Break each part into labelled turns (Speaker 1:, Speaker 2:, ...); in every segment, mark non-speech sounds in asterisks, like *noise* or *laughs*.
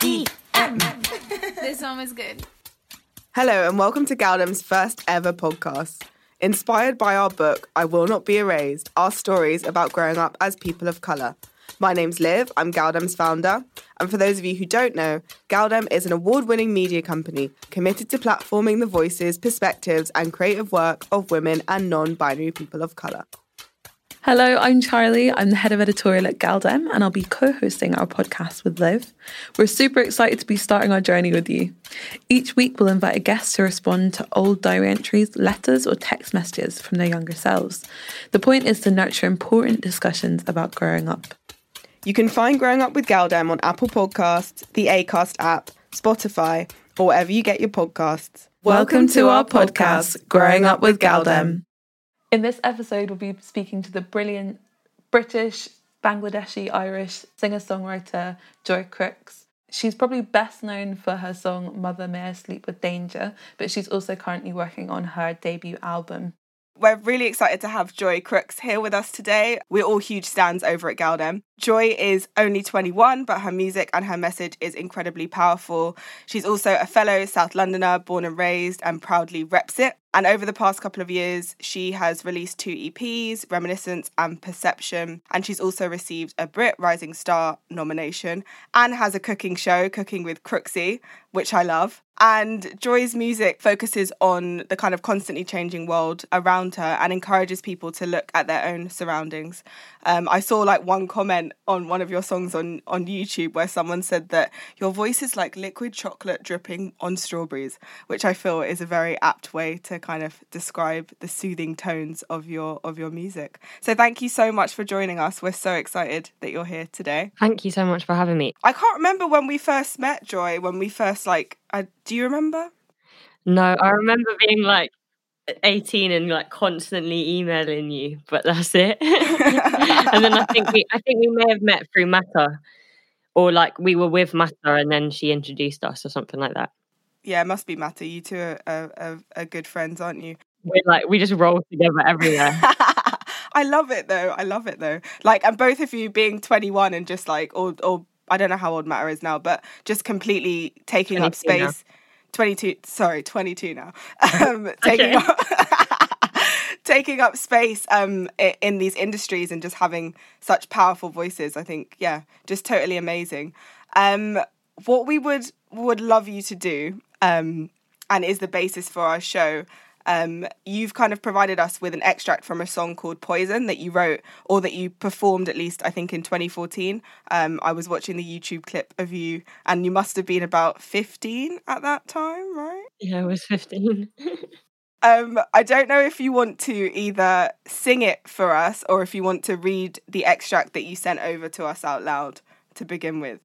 Speaker 1: L D E M G A L D E M.
Speaker 2: This song is good.
Speaker 3: Hello, and welcome to Galdem's first ever podcast. Inspired by our book, I Will Not Be Erased, our stories about growing up as people of colour. My name's Liv, I'm Galdem's founder. And for those of you who don't know, Galdem is an award winning media company committed to platforming the voices, perspectives, and creative work of women and non binary people of colour.
Speaker 4: Hello, I'm Charlie. I'm the head of editorial at Galdem, and I'll be co hosting our podcast with Liv. We're super excited to be starting our journey with you. Each week, we'll invite a guest to respond to old diary entries, letters, or text messages from their younger selves. The point is to nurture important discussions about growing up.
Speaker 3: You can find Growing Up with Galdem on Apple Podcasts, the Acast app, Spotify, or wherever you get your podcasts.
Speaker 4: Welcome to our podcast, Growing Up with Galdem. In this episode, we'll be speaking to the brilliant British, Bangladeshi, Irish singer songwriter Joy Crookes. She's probably best known for her song Mother May I Sleep with Danger, but she's also currently working on her debut album.
Speaker 3: We're really excited to have Joy Crookes here with us today. We're all huge stands over at Galdem. Joy is only 21, but her music and her message is incredibly powerful. She's also a fellow South Londoner, born and raised, and proudly reps it. And over the past couple of years, she has released two EPs, Reminiscence and Perception. And she's also received a Brit Rising Star nomination and has a cooking show, Cooking with Crooksy, which I love. And Joy's music focuses on the kind of constantly changing world around her and encourages people to look at their own surroundings. Um, I saw like one comment on one of your songs on, on YouTube where someone said that your voice is like liquid chocolate dripping on strawberries, which I feel is a very apt way to kind of describe the soothing tones of your of your music. So thank you so much for joining us. We're so excited that you're here today.
Speaker 5: Thank you so much for having me.
Speaker 3: I can't remember when we first met, Joy. When we first like, I, do you remember?
Speaker 5: No, I remember being like 18 and like constantly emailing you, but that's it. *laughs* *laughs* and then I think we I think we may have met through Mata. Or like we were with Mata and then she introduced us or something like that.
Speaker 3: Yeah, it must be Mata. You two are, are, are, good friends, aren't you?
Speaker 5: We're like we just roll together everywhere. *laughs*
Speaker 3: I love it though. I love it though. Like, and both of you being 21 and just like, or, or I don't know how old Mata is now, but just completely taking up
Speaker 5: 22 now.
Speaker 3: Space. 22, sorry, 22 now. *laughs* Um, taking up. *laughs* taking up space um, in these industries and just having such powerful voices i think yeah just totally amazing um, what we would would love you to do um, and is the basis for our show. Um, you've kind of provided us with an extract from a song called Poison that you wrote or that you performed at least, I think, in 2014. Um, I was watching the YouTube clip of you, and you must have been about 15 at that time, right?
Speaker 5: Yeah, I was 15. *laughs*
Speaker 3: Um, I don't know if you want to either sing it for us or if you want to read the extract that you sent over to us out loud to begin with.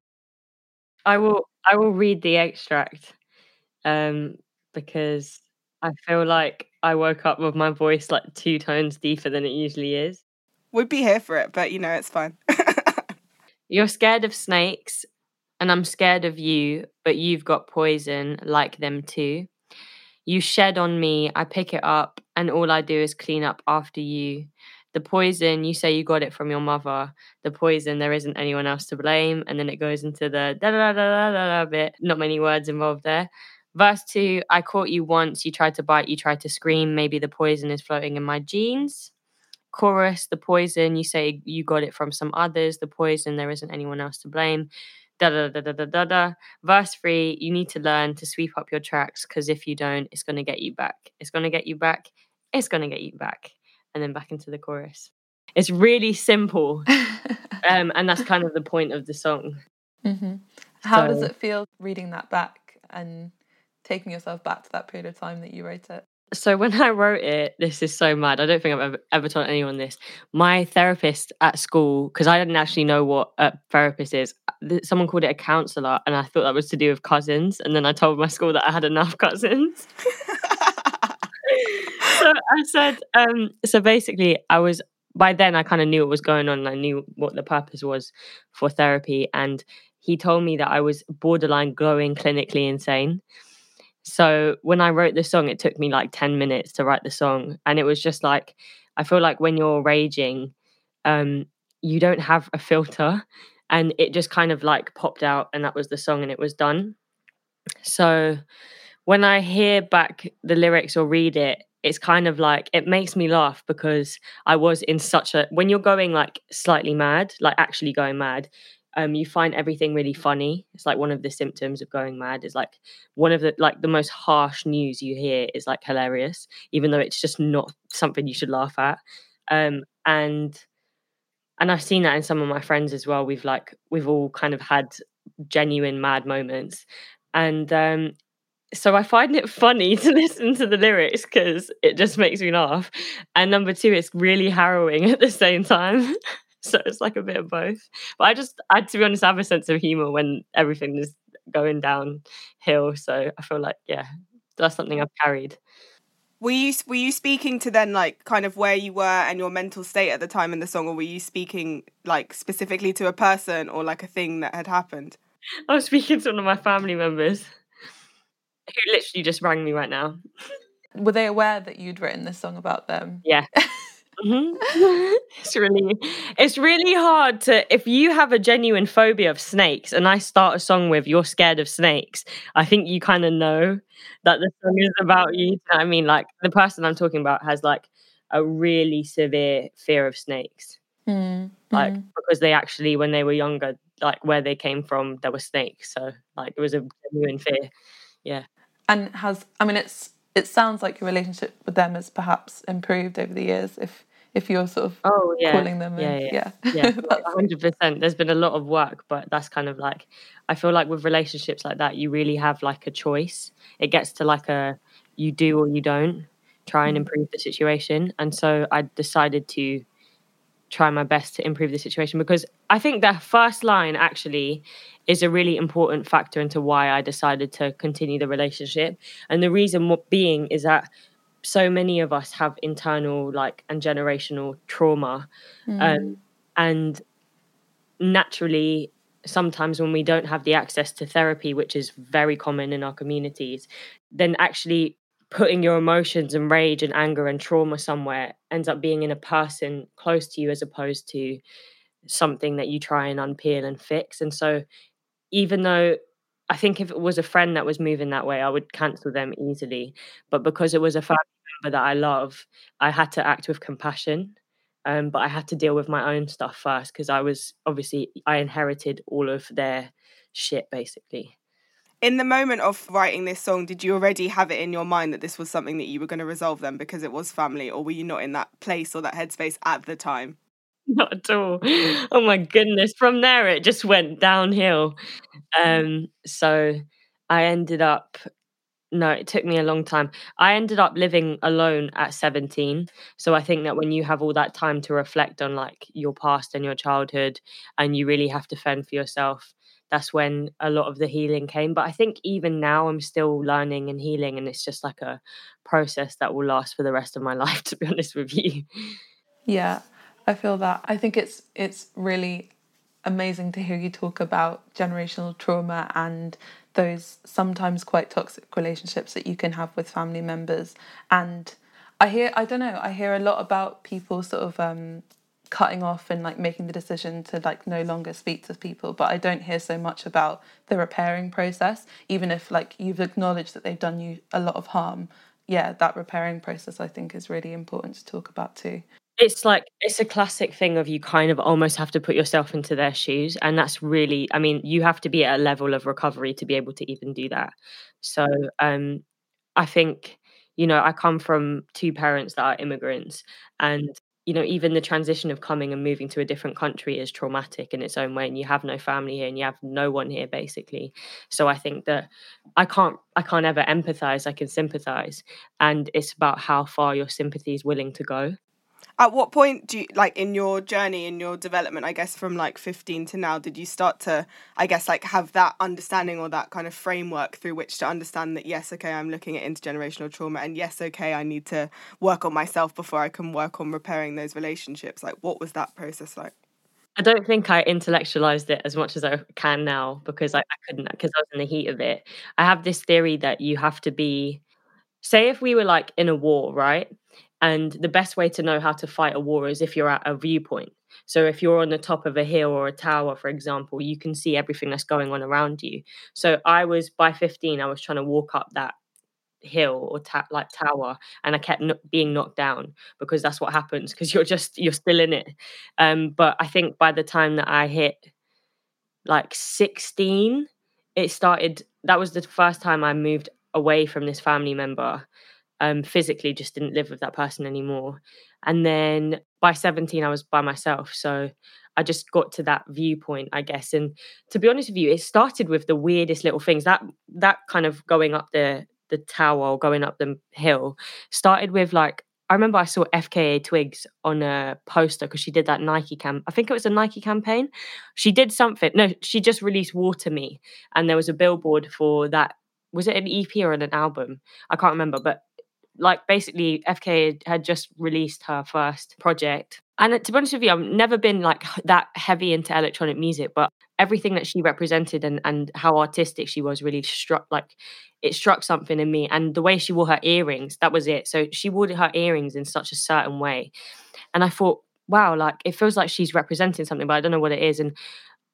Speaker 5: I will I will read the extract um, because I feel like I woke up with my voice like two tones deeper than it usually is.
Speaker 3: We'd be here for it, but you know, it's fine. *laughs*
Speaker 5: You're scared of snakes, and I'm scared of you, but you've got poison like them too. You shed on me, I pick it up, and all I do is clean up after you. The poison, you say you got it from your mother. The poison, there isn't anyone else to blame. And then it goes into the da da da da da da bit. Not many words involved there. Verse two, I caught you once. You tried to bite, you tried to scream. Maybe the poison is floating in my genes. Chorus, the poison, you say you got it from some others. The poison, there isn't anyone else to blame da da da da da da da. Verse three, you need to learn to sweep up your tracks because if you don't, it's going to get you back. It's going to get you back. It's going to get you back. And then back into the chorus. It's really simple. *laughs* um, and that's kind of the point of the song.
Speaker 4: Mm-hmm. How
Speaker 5: So-
Speaker 4: does it feel reading that back and taking yourself back to that period of time that you wrote it?
Speaker 5: So when I wrote it, this is so mad. I don't think I've ever, ever told anyone this. My therapist at school, because I didn't actually know what a therapist is, someone called it a counselor, and I thought that was to do with cousins. And then I told my school that I had enough *laughs* cousins. so I said, um, so basically, I was by then I kind of knew what was going on, and I knew what the purpose was for therapy. And he told me that I was borderline going clinically insane. So when I wrote the song, it took me like 10 minutes to write the song. And it was just like, I feel like when you're raging, um, you don't have a filter. And it just kind of like popped out, and that was the song, and it was done. So when I hear back the lyrics or read it, it's kind of like it makes me laugh because I was in such a when you're going like slightly mad, like actually going mad, um, you find everything really funny. It's like one of the symptoms of going mad is like one of the like the most harsh news you hear is like hilarious, even though it's just not something you should laugh at. Um, and and I've seen that in some of my friends as well. We've like we've all kind of had genuine mad moments, and um, so I find it funny *laughs* to listen to the lyrics because it just makes me laugh. And number two, it's really harrowing *laughs* at the same time. *laughs* *laughs* so it's like a bit of both. But I just, I to be honest, I have a sense of humor when everything is going downhill. So I feel like, yeah, that's something I've carried.
Speaker 3: Were you were you speaking to then like kind of where you were and your mental state at the time in the song, or were you speaking like specifically to a person or like a thing that had happened?
Speaker 5: I was speaking to one of my family members who literally just rang me right now.
Speaker 4: Were they aware that you'd written this song about them?
Speaker 5: Yeah. *laughs* Mhm. *laughs* it's really it's really hard to if you have a genuine phobia of snakes and I start a song with you're scared of snakes, I think you kind of know that the song is about you. You know I mean? Like the person I'm talking about has like a really severe fear of snakes.
Speaker 4: Mm,
Speaker 5: Like
Speaker 4: mm.
Speaker 5: because they actually when they were younger, like where they came from, there were snakes. So like it was a genuine fear. Yeah.
Speaker 4: And has I mean it's it sounds like your relationship with them has perhaps improved over the years if if you're sort of
Speaker 5: Oh yeah.
Speaker 4: calling them
Speaker 5: Yeah,
Speaker 4: and,
Speaker 5: yeah.
Speaker 4: yeah.
Speaker 5: yeah *laughs* hundred percent there's been a lot of work but that's kind of like i feel like with relationships like that you really have like a choice it gets to like a you do or you don't try and
Speaker 4: Mm.
Speaker 5: improve the situation and so i decided to try my best to improve the situation because i think the first line actually is a really important factor into why i decided to continue the relationship and the reason what being is that so many of us have internal like and generational trauma
Speaker 4: Mm.
Speaker 5: um, and naturally sometimes when we don't have the access to therapy which is very common in our communities then actually putting your emotions and rage and anger and trauma somewhere ends up being in a person close to you as opposed to something that you try and unpeel and fix and so even though I think if it was a friend that was moving that way, I would cancel them easily. But because it was a family that I love, I had to act with compassion. Um, but I had to deal with my own stuff first because I was obviously I inherited all of their shit basically.
Speaker 3: In the moment of writing this song, did you already have it in your mind that this was something that you were going to resolve then because it was family, or were you not in that place or that headspace at the time? *laughs*
Speaker 5: Not at all. Oh my goodness. From there, it just went downhill. Um, so I ended up, no, it took me a long time. I ended up living alone at 17. So I think that when you have all that time to reflect on like your past and your childhood and you really have to fend for yourself, that's when a lot of the healing came. But I think even now I'm still learning and healing, and it's just like a process that will last for the rest of my *laughs* life, to be honest with you.
Speaker 4: Yeah, I feel that. I think it's it's really amazing to hear you talk about generational trauma and those sometimes quite toxic relationships that you can have with family members. And I hear I don't know, I hear a lot about people sort of um, cutting off and like making the decision to like no longer speak to people but i don't hear so much about the repairing process even if like you've acknowledged that they've done you a lot of harm yeah that repairing process i think is really important to talk about too
Speaker 5: it's like it's a classic thing of you kind of almost have to put yourself into their shoes and that's really i mean you have to be at a level of recovery to be able to even do that. So um i think you know i come from two parents that are immigrants and you know even the transition of coming and moving to a different country is traumatic in its own way and you have no family here and you have no one here basically. So i think that i can't i can't ever empathize i can sympathize and it's about how far your sympathy is willing to go
Speaker 3: at what point do you like in your journey in your development i guess from like 15 to now did you start to i guess like have that understanding or that kind of framework through which to understand that yes okay i'm looking at intergenerational trauma and yes okay i need to work on myself before i can work on repairing those relationships like what was that process like
Speaker 5: I don't think I intellectualized it as much as I can now because I, I couldn't because I was in the heat of it. I have this theory that you have to be say if we were like in a war, right? And the best way to know how to fight a war is if you're at a viewpoint. So if you're on the top of a hill or a tower, for example, you can see everything that's going on around you. So I was by 15, I was trying to walk up that hill or ta- like tower and i kept no- being knocked down because that's what happens because you're just you're still in it um but i think by the time that i hit like 16 it started that was the first time i moved away from this family member um, physically just didn't live with that person anymore. And then by 17, I was by myself. So I just got to that viewpoint, I guess. And to be honest with you, it started with the weirdest little things. That that kind of going up the the tower or going up the hill started with like I remember I saw FKA Twigs on a poster because she did that Nike camp. I think it was a Nike campaign. She did something. No, she just released Water Me, and there was a billboard for that. Was it an EP or an album? I can't remember, but like basically FK had just released her first project. And uh, to be honest with you, I've never been like that heavy into electronic music, but everything that she represented and, and how artistic she was really struck like it struck something in me. And the way she wore her earrings, that was it. So she wore her earrings in such a certain way. And I thought, wow, like it feels like she's representing something, but I don't know what it is. And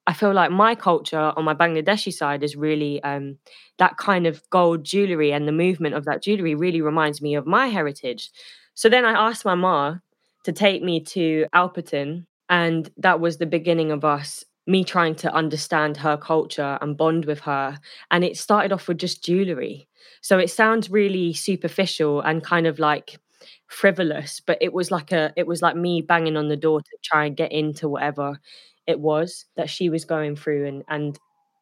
Speaker 5: I feel like my culture on my Bangladeshi side is really um, that kind of gold jewelry and the movement of that jewelry really reminds me of my heritage. So then I asked my ma to take me to Alperton, and that was the beginning of us me trying to understand her culture and bond with her. And it started off with just jewelry. So it sounds really superficial and kind of like frivolous, but it was like a it was like me banging on the door to try and get into whatever it was that she was going through and and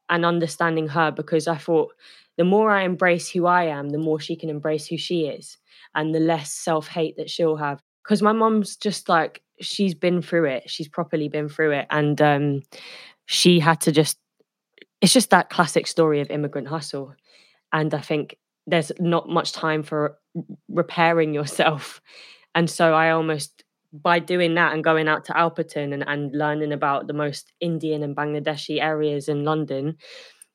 Speaker 5: and understanding her because I thought the more I embrace who I am, the more she can embrace who she is and the less self-hate that she'll have. Because my mom's just like she's been through it. She's properly been through it. And um she had to just it's just that classic story of immigrant hustle. And I think there's not much time for repairing yourself. And so I almost by doing that and going out to Alperton and, and learning about the most Indian and Bangladeshi areas in London,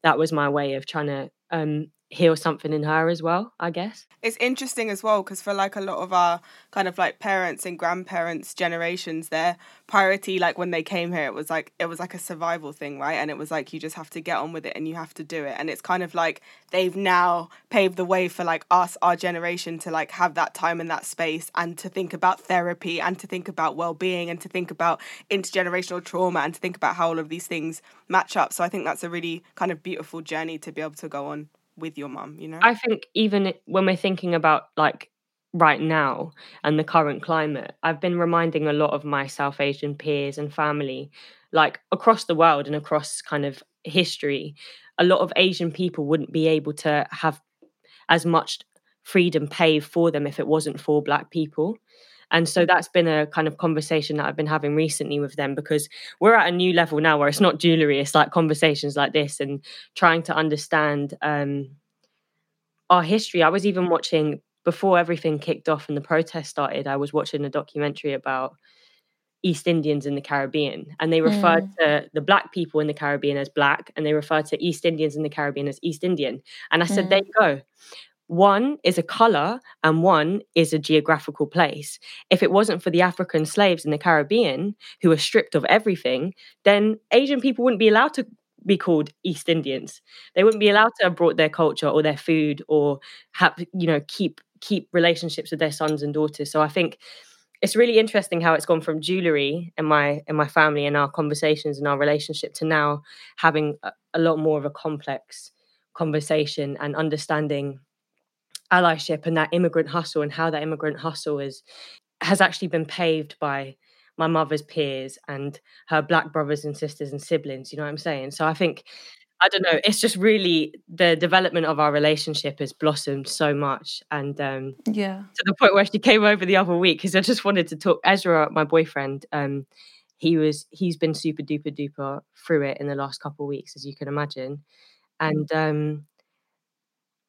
Speaker 5: that was my way of trying to um, heal something in her as well, I guess.
Speaker 3: It's interesting as well because for like a lot of our kind of like parents and grandparents generations, their priority, like when they came here, it was like it was like a survival thing, right? And it was like you just have to get on with it and you have to do it. And it's kind of like they've now paved the way for like us, our generation, to like have that time and that space and to think about therapy and to think about well being and to think about intergenerational trauma and to think about how all of these things match up. So I think that's a really kind of beautiful journey to be able to go on with your mum, you know?
Speaker 5: I think even when we're thinking about like right now and the current climate, I've been reminding a lot of my South Asian peers and family, like across the world and across kind of history, a lot of Asian people wouldn't be able to have as much freedom paved for them if it wasn't for Black people. And so that's been a kind of conversation that I've been having recently with them because we're at a new level now where it's not jewelry, it's like conversations like this and trying to understand um, our history. I was even watching before everything kicked off and the protest started, I was watching a documentary about East Indians in the Caribbean. And they referred mm. to the black people in the Caribbean as black, and they referred to East Indians in the Caribbean as East Indian. And I said, mm. there you go. One is a color and one is a geographical place. If it wasn't for the African slaves in the Caribbean who were stripped of everything, then Asian people wouldn't be allowed to be called East Indians. They wouldn't be allowed to have brought their culture or their food or have, you know, keep keep relationships with their sons and daughters. So I think it's really interesting how it's gone from jewelry in my in my family and our conversations and our relationship to now having a, a lot more of a complex conversation and understanding allyship and that immigrant hustle and how that immigrant hustle is has actually been paved by my mother's peers and her black brothers and sisters and siblings you know what i'm saying so i think I don't know. It's just really the development of our relationship has blossomed so much, and um,
Speaker 4: yeah,
Speaker 5: to the point where she came over the other week because I just wanted to talk. Ezra, my boyfriend, um, he was he's been super duper duper through it in the last couple of weeks, as you can imagine, and um,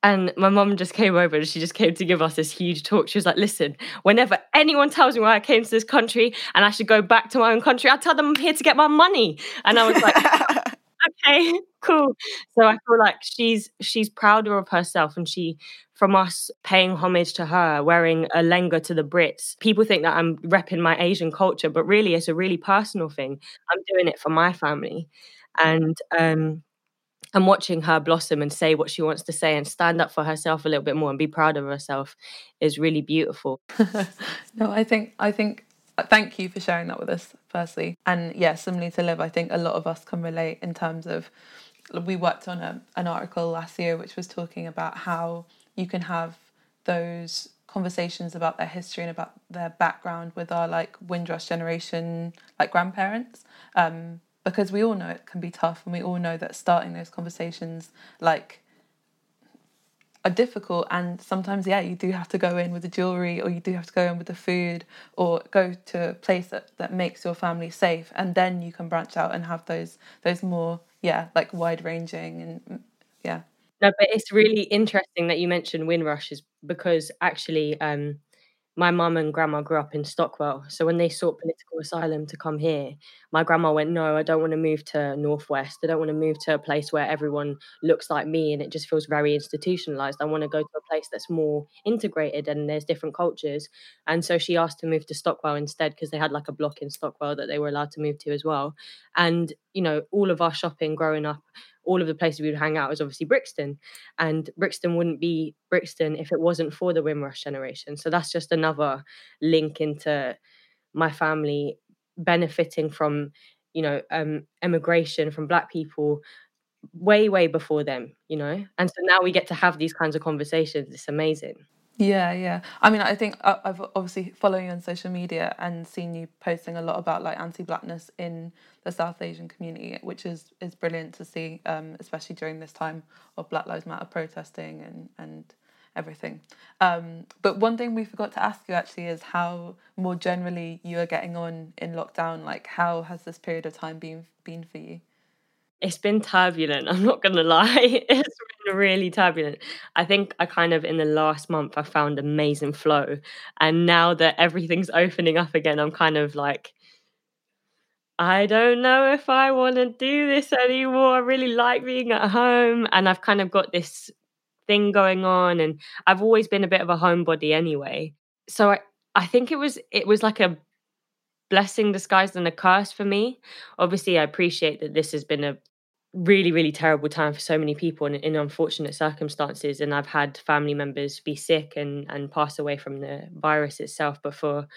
Speaker 5: and my mum just came over and she just came to give us this huge talk. She was like, listen, whenever anyone tells me why I came to this country and I should go back to my own country, I tell them I'm here to get my money. And I was like, *laughs* okay, cool. So I feel like she's she's prouder of herself and she from us paying homage to her, wearing a lenga to the Brits. People think that I'm repping my Asian culture, but really it's a really personal thing. I'm doing it for my family. And um and watching her blossom and say what she wants to say and stand up for herself a little bit more and be proud of herself is really beautiful. *laughs*
Speaker 4: no, I think I think uh, thank you for sharing that with us firstly. And yeah, similarly to Liv, I think a lot of us can relate in terms of we worked on a, an article last year which was talking about how you can have those conversations about their history and about their background with our like Windrush generation like grandparents. Um, because we all know it can be tough and we all know that starting those conversations like are difficult and sometimes yeah you do have to go in with the jewelry or you do have to go in with the food or go to a place that, that makes your family safe and then you can branch out and have those those more yeah like wide ranging and mm, yeah.
Speaker 5: No but it's really interesting that you mentioned windrushes because actually um my mum and grandma grew up in Stockwell. So when they sought political asylum to come here, my grandma went, No, I don't want to move to Northwest. I don't want to move to a place where everyone looks like me and it just feels very institutionalized. I want to go to a place that's more integrated and there's different cultures. And so she asked to move to Stockwell instead because they had like a block in Stockwell that they were allowed to move to as well. And, you know, all of our shopping growing up all of the places we would hang out was obviously Brixton. And Brixton wouldn't be Brixton if it wasn't for the Windrush generation. So that's just another link into my family benefiting from, you know, um, emigration from black people way, way before them, you know? And so now we get to have these kinds of conversations. It's amazing.
Speaker 4: Yeah, yeah. I mean, I think I've obviously following you on social media and seen you posting a lot about like anti-blackness in the South Asian community, which is is brilliant to see, um, especially during this time of Black Lives Matter protesting and and everything. Um, but one thing we forgot to ask you actually is how more generally you are getting on in lockdown. Like, how has this period of time been been for you?
Speaker 5: It's been turbulent. I'm not gonna *laughs* lie. It's been really turbulent. I think I kind of in the last month I found amazing flow, and now that everything's *laughs* opening up again, I'm kind of like, I don't know if I want to do this anymore. I really like being at home, and I've kind of got this thing going on and I've always been a bit of a homebody anyway. So I, I think it was it was like a blessing disguised and a curse for me. Obviously, I appreciate that this has been a really, really terrible time for so many people in, in unfortunate circumstances. And I've had family members be sick and, and pass away from the virus itself. But for,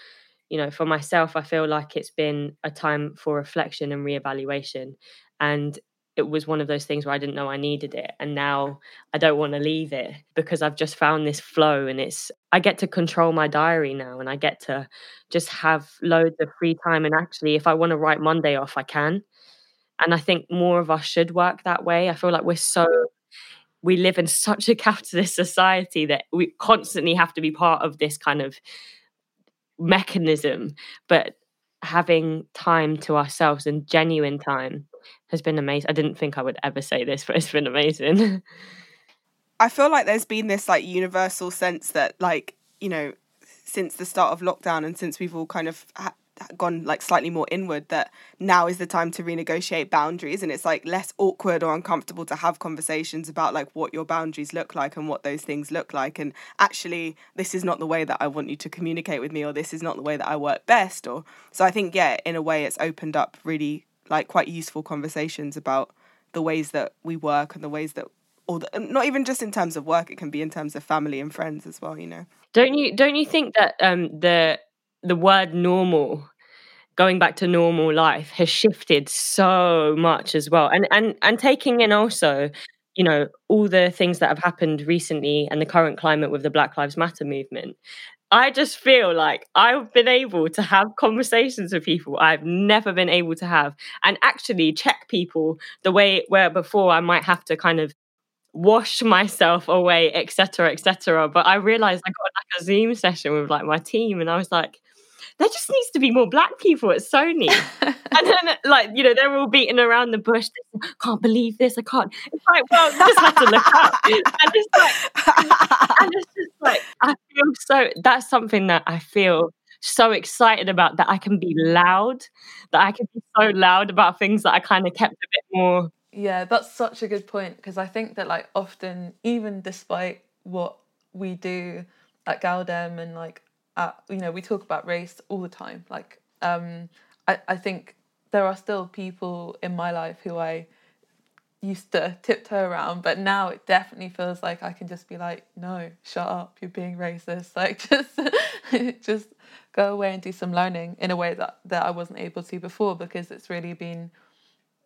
Speaker 5: you know, for myself, I feel like it's been a time for reflection and reevaluation. And it was one of those things where I didn't know I needed it. And now I don't want to leave it because I've just found this flow and it's, I get to control my diary now and I get to just have loads of free time. And actually, if I want to write Monday off, I can. And I think more of us should work that way. I feel like we're so, we live in such a capitalist society that we constantly have to be part of this kind of mechanism. But having time to ourselves and genuine time has been amazing. I didn't think I would ever say this, but it's been amazing. *laughs*
Speaker 3: I feel like there's been this like universal sense that like, you know, since the start of lockdown and since we've all kind of ha- gone like slightly more inward that now is the time to renegotiate boundaries and it's like less awkward or uncomfortable to have conversations about like what your boundaries look like and what those things look like and actually this is not the way that I want you to communicate with me or this is not the way that I work best or so I think yeah in a way it's opened up really like quite useful conversations about the ways that we work and the ways that or the, not even just in terms of work it can be in terms of family and friends as well you know?
Speaker 5: Don't you don't you think that um the the word normal going back to normal life has shifted so much as well? And and and taking in also you know all the things that have happened recently and the current climate with the black lives matter movement I just feel like I've been able to have conversations with people I've never been able to have and actually check people the way where before I might have to kind of wash *laughs* myself away, etc., etc. But I realized I got like a Zoom session with like my team and I was like, there just needs to be more black people at Sony. *laughs* and then, like, you know, they're all beating around the bush. Can't believe this. I can't. It's like, well, you just have to look up. *laughs* And it's like, and it's just like, I feel so, that's something that I feel so excited about that I can be loud, that I can be so loud about things that I kind of kept a bit more.
Speaker 4: Yeah, that's such a good point because I think that, like, often, even despite what we do at Galdem and like uh, you know, we talk about race all the time. Like, um, I, I think there are still people in my life who I used to tiptoe around, but now it definitely feels like I can just be like, no, shut up, you're being racist. *laughs* Like, just, *laughs* just go away and do some learning in a way that, that I wasn't able to before because it's really been,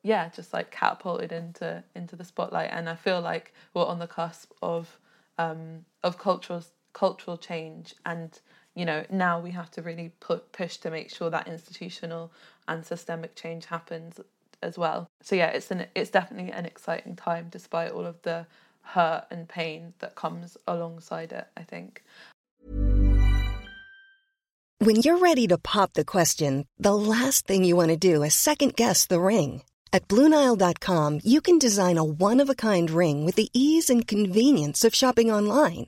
Speaker 4: yeah, just like catapulted into into the spotlight. And I feel like we're on the cusp of um, of cultural cultural change and you know now we have to really put push to make sure that institutional and systemic change happens as well. So yeah it's an it's definitely an exciting time despite all of the hurt and pain that comes alongside it i think.
Speaker 6: When you're ready to pop the question the last thing you want to do is second guess the ring. At bluenile.com you can design a one-of-a-kind ring with the ease and convenience of shopping online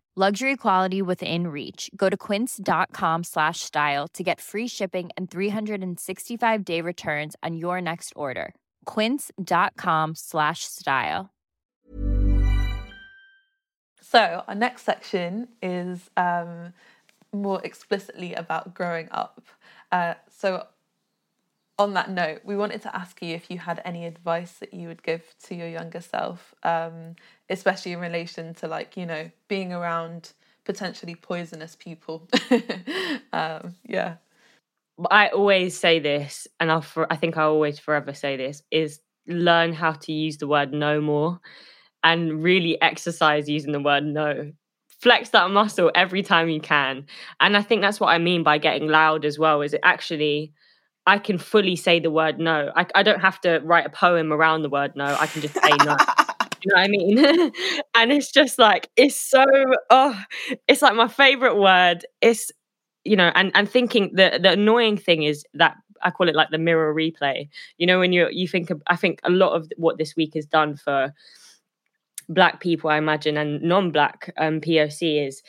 Speaker 7: Luxury quality within reach. Go to quince.com slash style to get free shipping and 365 day returns on your next order. Quince.com slash style.
Speaker 4: So, our next section is um, more explicitly about growing up. Uh, so, on that note, we wanted to ask you if you had any advice that you would give to your younger self, um, especially in relation to, like, you know, being around potentially poisonous people. *laughs* um, yeah.
Speaker 5: I always say this, and I'll for, I think I always forever say this: is learn how to use the word no more, and really exercise using the word no. Flex that muscle every time you can, and I think that's what I mean by getting loud as well. Is it actually I can fully say the word no. I, I don't have to write a poem around the word no. I can just say no. you know what I mean? *laughs* and it's just like it's so oh, it's like my favorite word. It's you know, and and thinking the the annoying thing is that I call it like the mirror replay. You know, when you you think I think a lot of what this week has done for black people, I imagine, and non-black um, POC is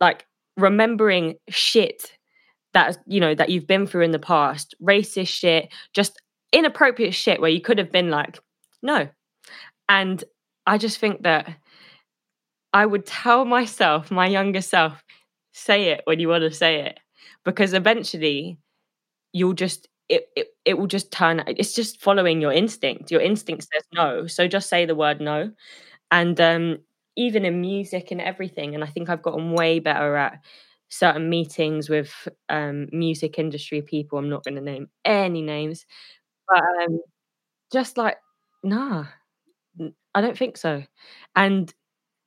Speaker 5: like remembering shit that you know that you've been through in the past, racist shit, just inappropriate shit where you could have been like, no. And I just think that I would tell myself, my younger self, say it when you want to say it. Because eventually you'll just it, it it will just turn it's just following your instinct. Your instinct says no so just say the word no. And um even in music and everything and i think i've gotten way better at certain meetings with um music industry people i'm not going to name any names but um just like nah i don't think so and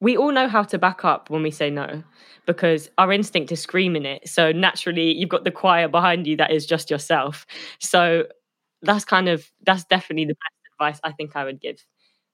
Speaker 5: we all know how to back up when we say no because our instinct is screaming it. So naturally, you've got the choir behind you that is just yourself. So that's kind of that's definitely the best advice I think I would give.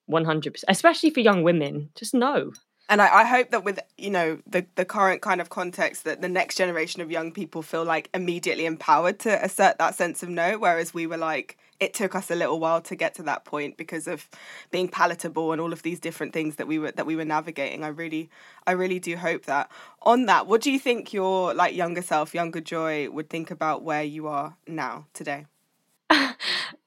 Speaker 5: 100%, especially for young women, just know.
Speaker 3: And I, I, hope that with you know the the current kind of context that the next generation of young people feel like immediately empowered to assert that sense of no, whereas we were like it took us a little while to get to that point because of being palatable and all of these different things that we were that we were navigating. I really I really do hope that. On that, what do you think your like younger self, younger Joy would think about where you are now today? *laughs*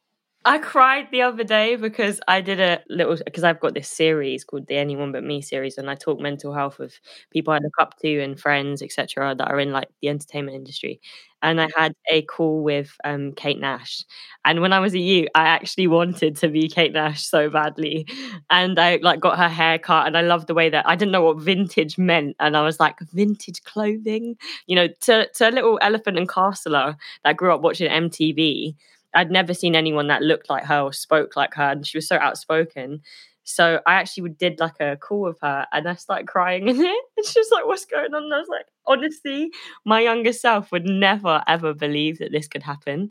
Speaker 5: I cried the other day because I did a little because I've got this series called the Anyone But Me series, and I talk mental health with people I look up to and friends, etc., that are in like the entertainment industry. And I had a call with um, Kate Nash, and when I was a youth, I actually wanted to be Kate Nash so badly, and I like got her haircut, and I loved the way that I didn't know what vintage meant, and I was like vintage clothing, you know, to to a little elephant and castler that grew up watching MTV I'd never seen anyone that looked like her or spoke like her, and she was so outspoken. So I actually did like a call with her, and I started crying *laughs* in it. And she was like, "What's going on?" And I was like, "Honestly, my younger self would never ever believe that this could happen."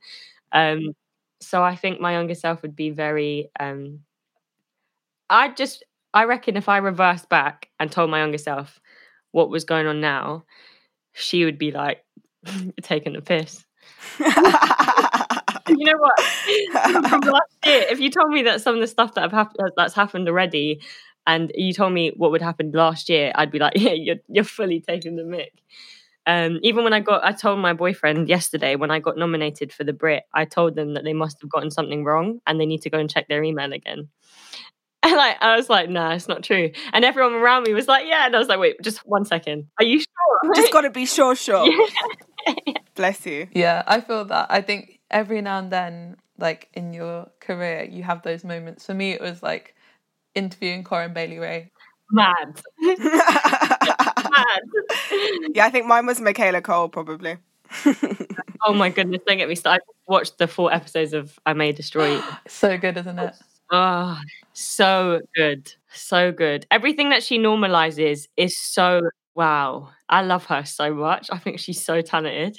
Speaker 5: Um, so I think my younger self would be very. Um, I just, I reckon, if I reversed back and told my younger self what was going on now, she would be like, *laughs* taking the piss. *laughs* *laughs* you know what? From last year, if you told me that some of the stuff that have happened that's happened already, and you told me what would happen last year, I'd be like, *laughs* yeah, you're you're fully taking the mic. Um, even when I got, I told my boyfriend yesterday when I got nominated for the Brit, I told them that they must have gotten something wrong and they need to go and check their email again. *laughs* And like I was like, nah, it's not true. And everyone around me was like, yeah. And I was like, wait, just one second. Are you sure?
Speaker 3: Just gotta be sure, sure. Yeah. Bless you.
Speaker 4: Yeah, I feel that. I think every now and then, like in your career, you have those moments. For me, it was like interviewing Corinne Bailey Rae.
Speaker 5: Mad. *laughs* Mad.
Speaker 3: Yeah, I think mine was Michaela Coel, probably. *laughs*
Speaker 5: oh my goodness, don't get me started. I watched the four episodes of I May Destroy You. *gasps*
Speaker 4: so good, isn't it?
Speaker 5: Oh, so good. So good. Everything that she normalizes is so wow. I love her so much. I think she's so talented.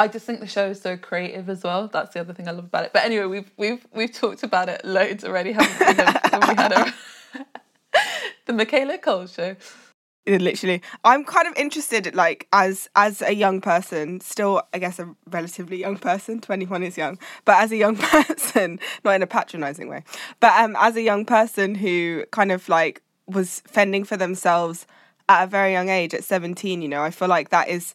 Speaker 4: I just think the show is so creative as well. That's the other thing I love about it. But anyway, we've we've we've talked about it loads already, haven't we? we *laughs* had *laughs* the Michaela Coel show.
Speaker 3: literally i'm kind of interested like as as a young person still i guess a relatively young person 21 is young but as a young *laughs* person not in a patronizing way but um as a young person who kind of like was fending for themselves at a very young age at 17 you know i feel like that is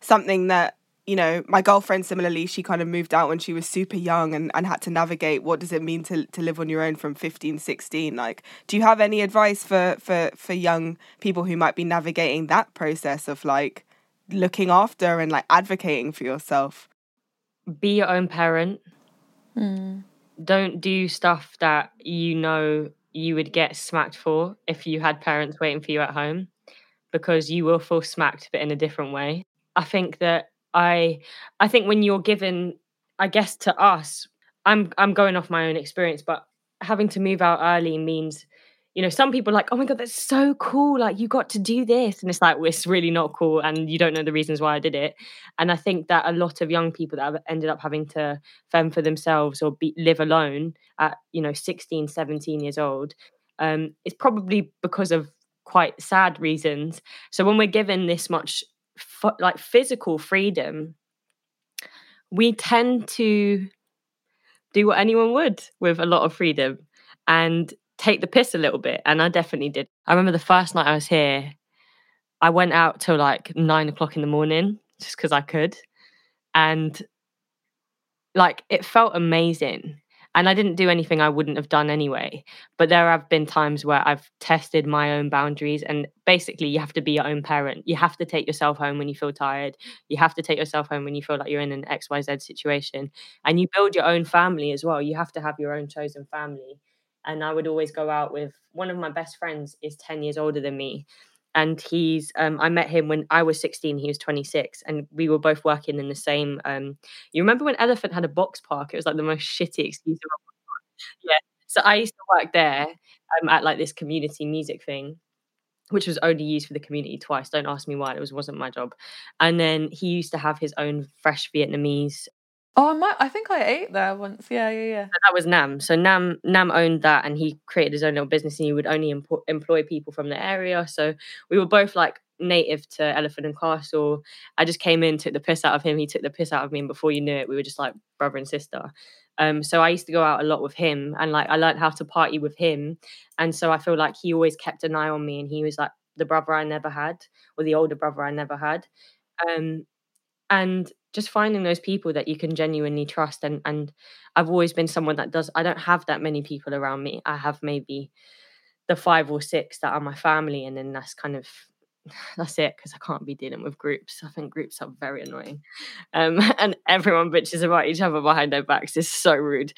Speaker 3: something that you know, my girlfriend similarly, she kind of moved out when she was super young and, and had to navigate what does it mean to to live on your own from 15, 16. Like, do you have any advice for for for young people who might be navigating that process of like looking after and like advocating for yourself?
Speaker 5: Be your own parent.
Speaker 4: Mm.
Speaker 5: Don't do stuff that you know you would get smacked for if you had parents waiting for you at home because you will feel smacked but in a different way. I think that I I think when you're given, I guess to us, I'm I'm going off my own experience, but having to move out early means, you know, some people are like, oh my god, that's so cool, like you got to do this, and it's like well, it's really not cool, and you don't know the reasons why I did it. And I think that a lot of young people that have ended up having to fend for themselves or be, live alone at you know 16, 17 years old, um, it's probably because of quite sad reasons. So when we're given this much f- like physical freedom, we tend to do what anyone would with a lot of freedom and take the piss a little bit. And I definitely did. I remember the first night I was here, I went out till like nine o'clock in the morning just because I could. And like it felt amazing and I didn't do anything I wouldn't have done anyway. But there have been times where I've tested my own boundaries, and basically, you have to be your own parent. You have to take yourself home when you feel tired. You have to take yourself home when you feel like you're in an XYZ situation. And you build your own family as well. You have to have your own chosen family. And I would always go out with one of my best friends, is 10 years older than me and he's um, I met him when I was 16 he was 26 and we were both working in the same um, you remember when Elephant had a box park? It was like the most shitty excuse yeah. So I used to work there um, at like this community music thing which was only used for the community twice don't ask me why it was wasn't my job. And then he used to have his own fresh Vietnamese
Speaker 4: Oh, I might. I think I ate there once. Yeah, yeah, yeah.
Speaker 5: that was Nam. So Nam Nam owned that, and he created his own little business, and he would only empo- employ people from the area. So we were both like native to Elephant and Castle. I just came in, took the piss out of him. He took the piss out of me, and before you knew it, we were just like brother and sister. Um, so I used to go out a lot with him, and like I learned how to party with him. And so I feel like he always kept an eye on me, and he was like the brother I never had, or the older brother I never had. Um, and just finding those people that you can genuinely trust and and I've always been someone that does I don't have that many people around me. I have maybe the five or six that are my family and then that's kind of *sighs* that's it because I can't be dealing with groups. I think groups are very annoying. Um, *laughs* and everyone bitches about each other behind their backs is so rude.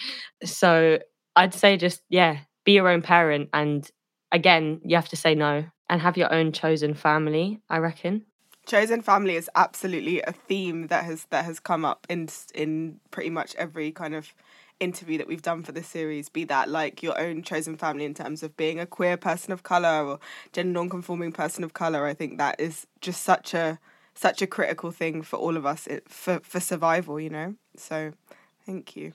Speaker 5: So I'd say just yeah, be your own parent and again, you have to say no and have your own chosen family, I reckon
Speaker 3: chosen family is absolutely a theme that has that has come up in in pretty much every kind of interview that we've done for this series be that like your own chosen family in terms of being a queer person of color or gender non-conforming person of color. I think that is just such a such a critical thing for all of us for for survival you know? So thank you.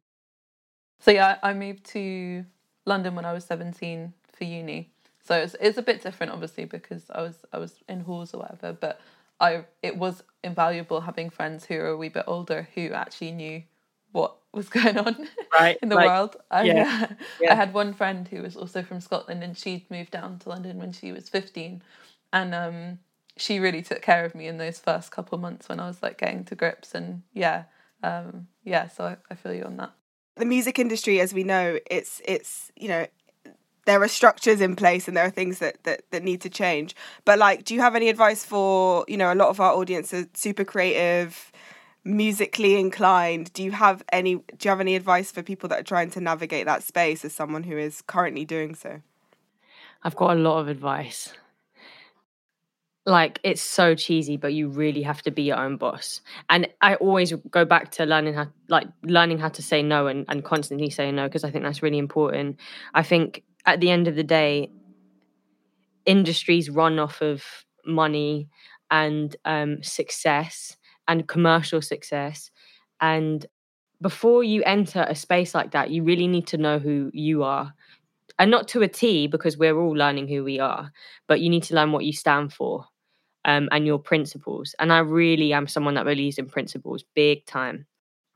Speaker 4: So yeah i moved to london when i was 17 for uni. So it's, it's a bit different obviously because i was i was in halls or whatever but I it was invaluable having friends who are a wee bit older who actually knew what was *laughs* going on
Speaker 5: right,
Speaker 4: in the
Speaker 5: like,
Speaker 4: world. I,
Speaker 5: yeah,
Speaker 4: yeah. I had one friend who was also from Scotland and she'd moved down to London when she was 15 and um, she really took care of me in those first couple months when I was like getting to grips and yeah um, yeah so I, I feel you on that
Speaker 3: the music industry as we know it's it's you know there are structures in place and there are things that, that that need to change. But like do you have any advice for you know a lot of our audience are super creative musically inclined. Do you have any do you have any advice for people that are trying to navigate that space as someone who is currently doing so?
Speaker 5: I've got a lot of advice like it's so cheesy but you really have to be your own boss. And i always go back to learning how like learning how to say no and, and constantly say no because i think that's really important. I think at the end of the day, industries run off of money and um, success and commercial success. And before you enter a space like that, you really need to know who you are and not to a T because we're all learning who we are, but you need to learn what you stand for um, and your principles. And I really am someone that believes in principles big time.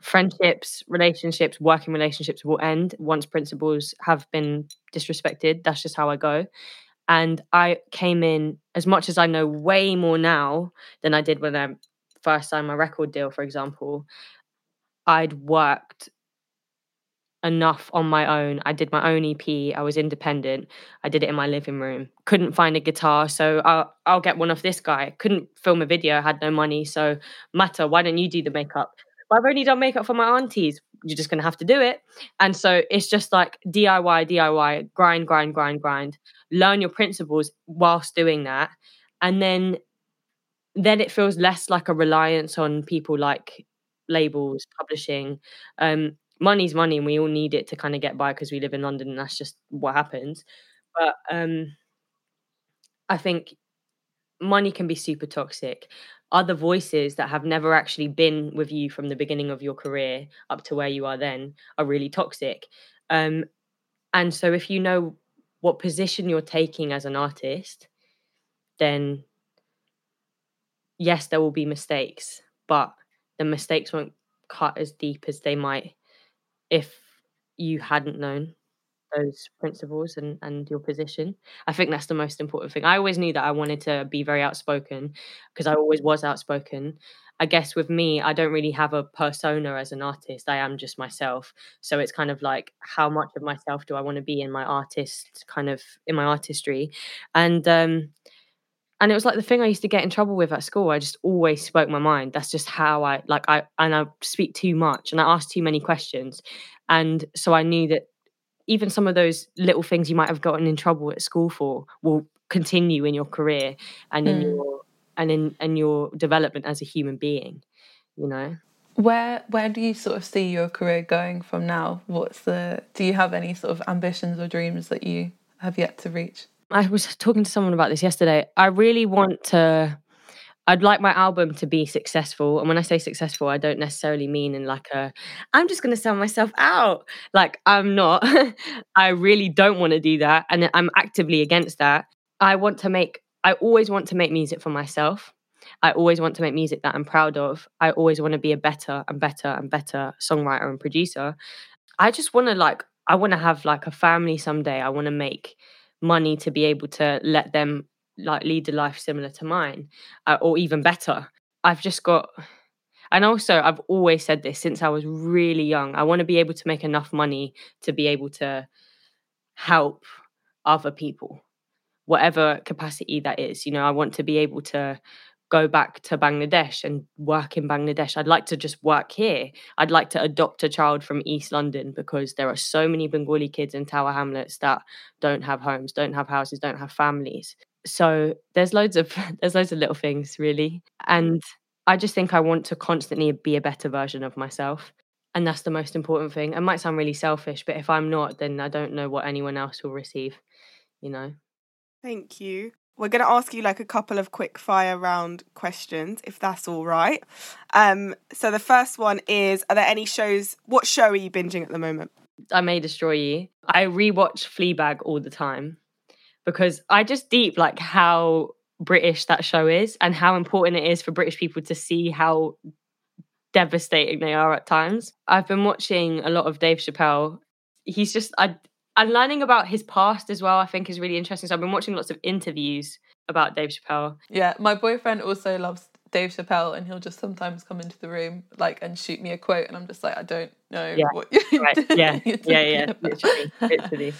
Speaker 5: Friendships, relationships, working relationships will end once principles have been disrespected. That's just how I go. And I came in as much as I know way more now than I did when I first signed my record deal, for example. I'd worked enough on my own. I did my own EP. I was independent. I did it in my living room. Couldn't find a guitar, so I'll, I'll get one off this guy. Couldn't film a video. had no money, so Mata, why don't you do the makeup? I've only done makeup for my aunties. You're just gonna have to do it. And so it's just like DIY, DIY, grind, grind, grind, grind. Learn your principles whilst doing that, and then then it feels less like a reliance on people like labels, publishing. Um, money's money and we all need it to kind of get by because we live in London and that's just what happens. But um I think money can be super toxic. Other voices that have never actually been with you from the beginning of your career up to where you are then are really toxic. Um and so if you know what position you're taking as an artist, then yes, there will be mistakes, but the mistakes won't cut as deep as they might if you hadn't known those principles and, and your position. I think that's the most important thing. I always knew that I wanted to be very outspoken because I always was outspoken. I guess with me, I don't really have a persona as an artist. I am just myself. So it's kind of like how much of myself do I want to be in my artist kind of in my artistry? And um and it was like the thing I used to get in trouble with at school. I just always spoke my mind. That's just how I like I and I speak too much and I ask too many questions. And so I knew that even some of those little things you might have gotten in trouble at school for will continue in your career and in
Speaker 4: Mm.
Speaker 5: your and in and your development as a human being, you know.
Speaker 4: Where where do you sort of see your career going from now? What's the do you have any sort of ambitions or dreams that you have yet to reach?
Speaker 5: I was talking to someone about this yesterday. I really want to I'd like my album to be successful. And when I say successful, I don't necessarily mean in like a I'm just going to sell myself out. Like I'm not. *laughs* I really don't want to do that and I'm actively against that. I want to make I always want to make music for myself. I always want to make music that I'm proud of. I always want to be a better and better and better songwriter and producer. I just want to like I want to have like a family someday. I want to make money to be able to let them like lead a life similar to mine uh, or even better. I've just got and also I've always said this since I was really young. I want to be able to make enough money to be able to help other people whatever capacity that is. You know, I want to be able to go back to Bangladesh and work in Bangladesh. I'd like to just work here. I'd like to adopt a child from East London because there are so many Bengali kids in Tower Hamlets that don't have homes, don't have houses, don't have families. So there's loads of *laughs* there's loads of little things really. And I just think I want to constantly be a better version of myself. And that's the most important thing. It might sound really selfish, but if I'm not, then I don't know what anyone else will receive, you know.
Speaker 3: Thank you. We're going to ask you like a couple of quick fire round questions, if that's all right. Um, so the first one is: Are there any shows? What show are you binging at the moment?
Speaker 5: I may destroy you. I rewatch Fleabag all the time because I just deep like how British that show is and how important it is for British people to see how devastating they are at times. I've been watching a lot of Dave Chappelle. He's just I and learning about his past as well. I think is really interesting. So I've been watching lots of interviews about Dave Chappelle.
Speaker 4: Yeah, my boyfriend also loves Dave Chappelle, and he'll just sometimes come into the room like and shoot me a quote, and I'm just like, I don't know
Speaker 5: Yeah,
Speaker 4: what you're,
Speaker 5: right. *laughs* Yeah,
Speaker 4: you're
Speaker 5: yeah, yeah. Literally, literally.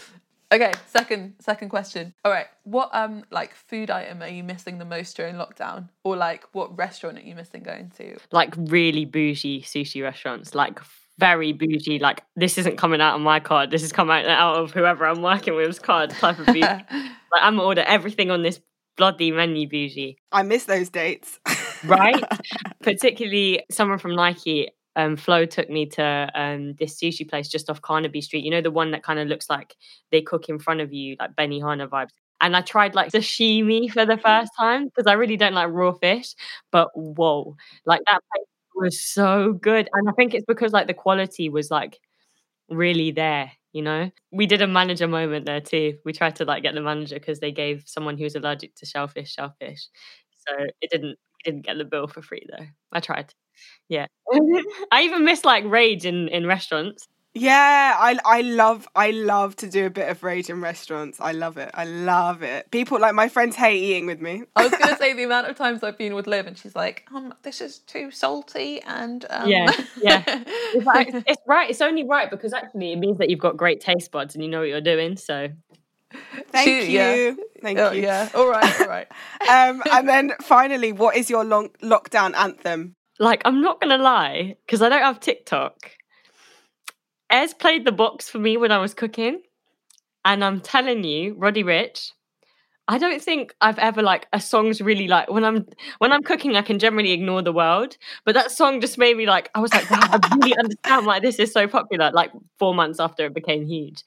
Speaker 4: Okay, second second question. All right, what um like food item are you missing the most during lockdown, or like what restaurant are you missing going to?
Speaker 5: like really bougie sushi restaurants, like very bougie. Like this isn't coming out of my card. This is coming out of whoever I'm working with's card type of bougie. *laughs* like I'm gonna order everything on this bloody menu bougie,
Speaker 3: I miss those dates.
Speaker 5: right? *laughs* Particularly someone from Nike. Um, Flo took me to um, this sushi place just off Carnaby Street. You know the one that kind of looks like they cook in front of you, like Benihana vibes. And I tried like sashimi for the first time because I really don't like raw fish. But whoa, like that place was so good. And I think it's because like the quality was like really there, you know? We did a manager moment there too. We tried to like get the manager because they gave someone who was allergic to shellfish shellfish. So it didn't didn't get the bill for free though. I tried. Yeah. *laughs* I even miss like rage in in restaurants.
Speaker 3: Yeah, I I love I love to do a bit of rage in restaurants. I love it. I love it. People like my friends hate eating with me.
Speaker 4: I was gonna *laughs* say the amount of times I've been with Liv and she's like, um, this is too salty and um...
Speaker 5: yeah, yeah. *laughs* It's, like, it's right. It's only right because actually it means that you've got great taste buds and you know what you're doing. So
Speaker 3: Thank
Speaker 4: She-
Speaker 3: you.
Speaker 4: yeah.
Speaker 3: Thank
Speaker 4: Oh,
Speaker 3: you.
Speaker 4: yeah. All right, all right. *laughs*
Speaker 3: um, and then finally, what is your long lockdown anthem?
Speaker 5: like I'm not gonna lie because I don't have TikTok. Ez played the box for me when I was cooking, and I'm telling you, Roddy Ricch. I don't think I've ever like a song's really like when I'm when I'm cooking I can generally ignore the world but that song just made me like I was like wow I really *laughs* understand why this is so popular like 4 months after it became huge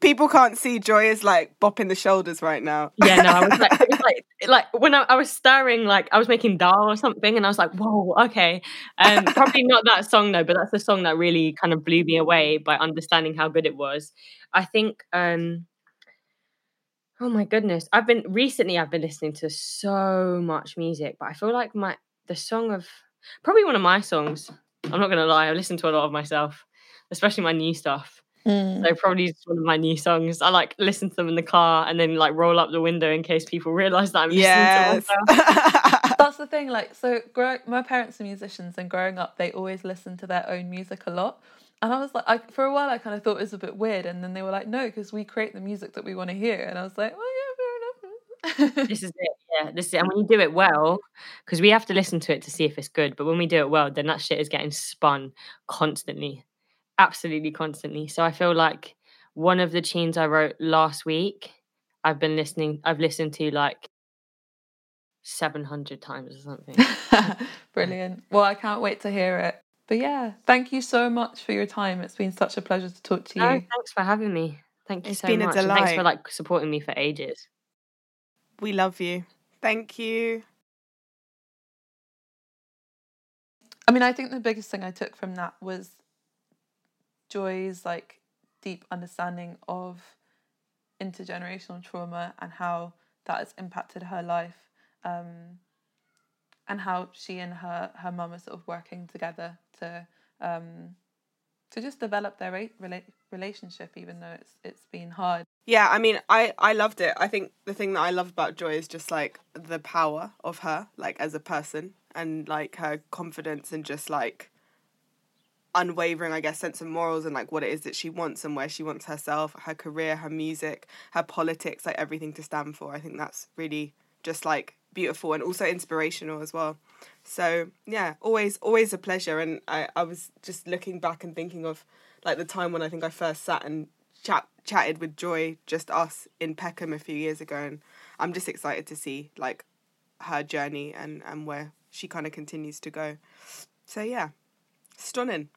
Speaker 3: People can't see Joy is like bopping the shoulders right now.
Speaker 5: yeah no I was like was *laughs* like like when I, I was stirring like I was making dal or something and I was like whoa okay. Um *laughs* probably not that song though but that's the song that really kind of blew me away by understanding how good it was. I think um oh my goodness I've been recently I've been listening to so much music but I feel like my the song of probably one of my songs I'm not gonna lie I listen to a lot of myself especially my new stuff
Speaker 4: Mm.
Speaker 5: so probably just one of my new songs. I like listen to them in the car and then like roll up the window in case people *laughs* realize that I'm
Speaker 3: Yes.
Speaker 5: listening to myself. *laughs*
Speaker 4: That's the thing. Like, so grow, my parents are musicians, and growing up, they always listened to their own music a lot. And I was like, I, for a while, I kind of thought it was a bit weird, and then they were like, no, because we create the music that we want to hear. And I was like, well, yeah, fair enough.
Speaker 5: this is it. Yeah, this is it. And when you do it well, because we have to listen to it to see if it's good. But when we do it well, then that shit is getting spun constantly, absolutely constantly. So I feel like one of the tunes I wrote last week, I've been listening. I've listened to like seven hundred times or something. *laughs* *laughs*
Speaker 4: Brilliant. Well, I can't wait to hear it. But yeah, thank you so much for your time. It's been such a pleasure to talk to you.
Speaker 5: No, thanks for having me. Thank you
Speaker 3: It's
Speaker 5: so
Speaker 3: been a
Speaker 5: much. and thanks for like supporting me for ages.
Speaker 3: we love you. Thank you.
Speaker 4: I mean, I think the biggest thing I took from that was Joy's like deep understanding of intergenerational trauma and how that has impacted her life, um, and how she and her her mum are sort of working together to um, to just develop their relationship, even though it's it's been hard.
Speaker 3: Yeah, I mean, I I loved it. I think the thing that I love about Joy is just like the power of her, like as a person, and like her confidence and just like unwavering, I guess, sense of morals and like what it is that she wants and where she wants herself, her career, her music, her politics, like everything to stand for. I think that's really just like beautiful and also inspirational as well. So yeah, always always a pleasure. And I I was just looking back and thinking of like the time when I think I first sat and chat chatted with Joy, just us in Peckham a few years ago, and I'm just excited to see like her journey and and where she kind of continues to go. So yeah, stunning.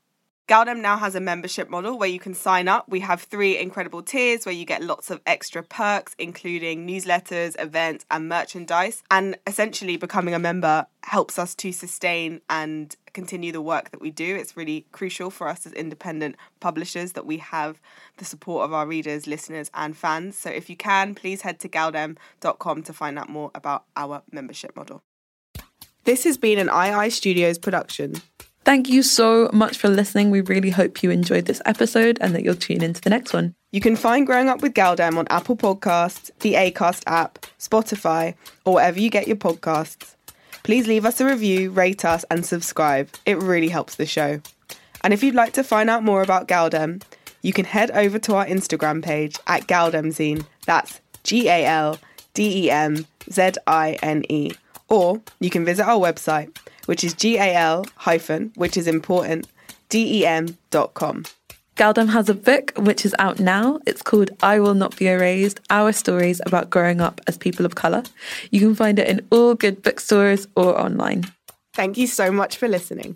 Speaker 3: Galdem now has a membership model where you can sign up. We have three incredible tiers where you get lots of extra perks, including newsletters, events, and merchandise. And essentially, becoming a member helps us to sustain and continue the work that we do. It's really crucial for us as independent publishers that we have the support of our readers, listeners, and fans. So if you can, please head to galdem.com to find out more about our membership model. This has been an II Studios production.
Speaker 4: Thank you so much for listening. We really hope you enjoyed this episode and that you'll tune into the next one.
Speaker 3: You can find Growing Up with Galdem on Apple Podcasts, the Acast app, Spotify, or wherever you get your podcasts. Please leave us a review, rate us, and subscribe. It really helps the show. And if you'd like to find out more about Galdem, you can head over to our Instagram page at Galdemzine. That's G A L D E M Z I N E. Or you can visit our website, which is G A L hyphen, which is important, D E M dot com.
Speaker 4: Galdem has a book which is out now. It's called I Will Not Be Erased Our Stories About Growing Up as People of Colour. You can find it in all good bookstores or online.
Speaker 3: Thank you so much for listening.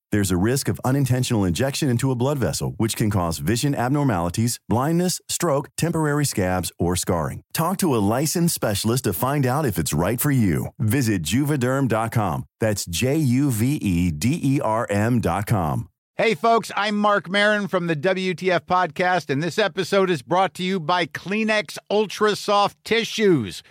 Speaker 8: There's a risk of unintentional injection into a blood vessel, which can cause vision abnormalities, blindness, stroke, temporary scabs, or scarring. Talk to a licensed specialist to find out if it's right for you. Visit juvederm.com. That's J U V E D E R M.com.
Speaker 9: Hey, folks, I'm Marc Maron from the WTF Podcast, and this episode is brought to you by Kleenex Ultra Soft Tissues,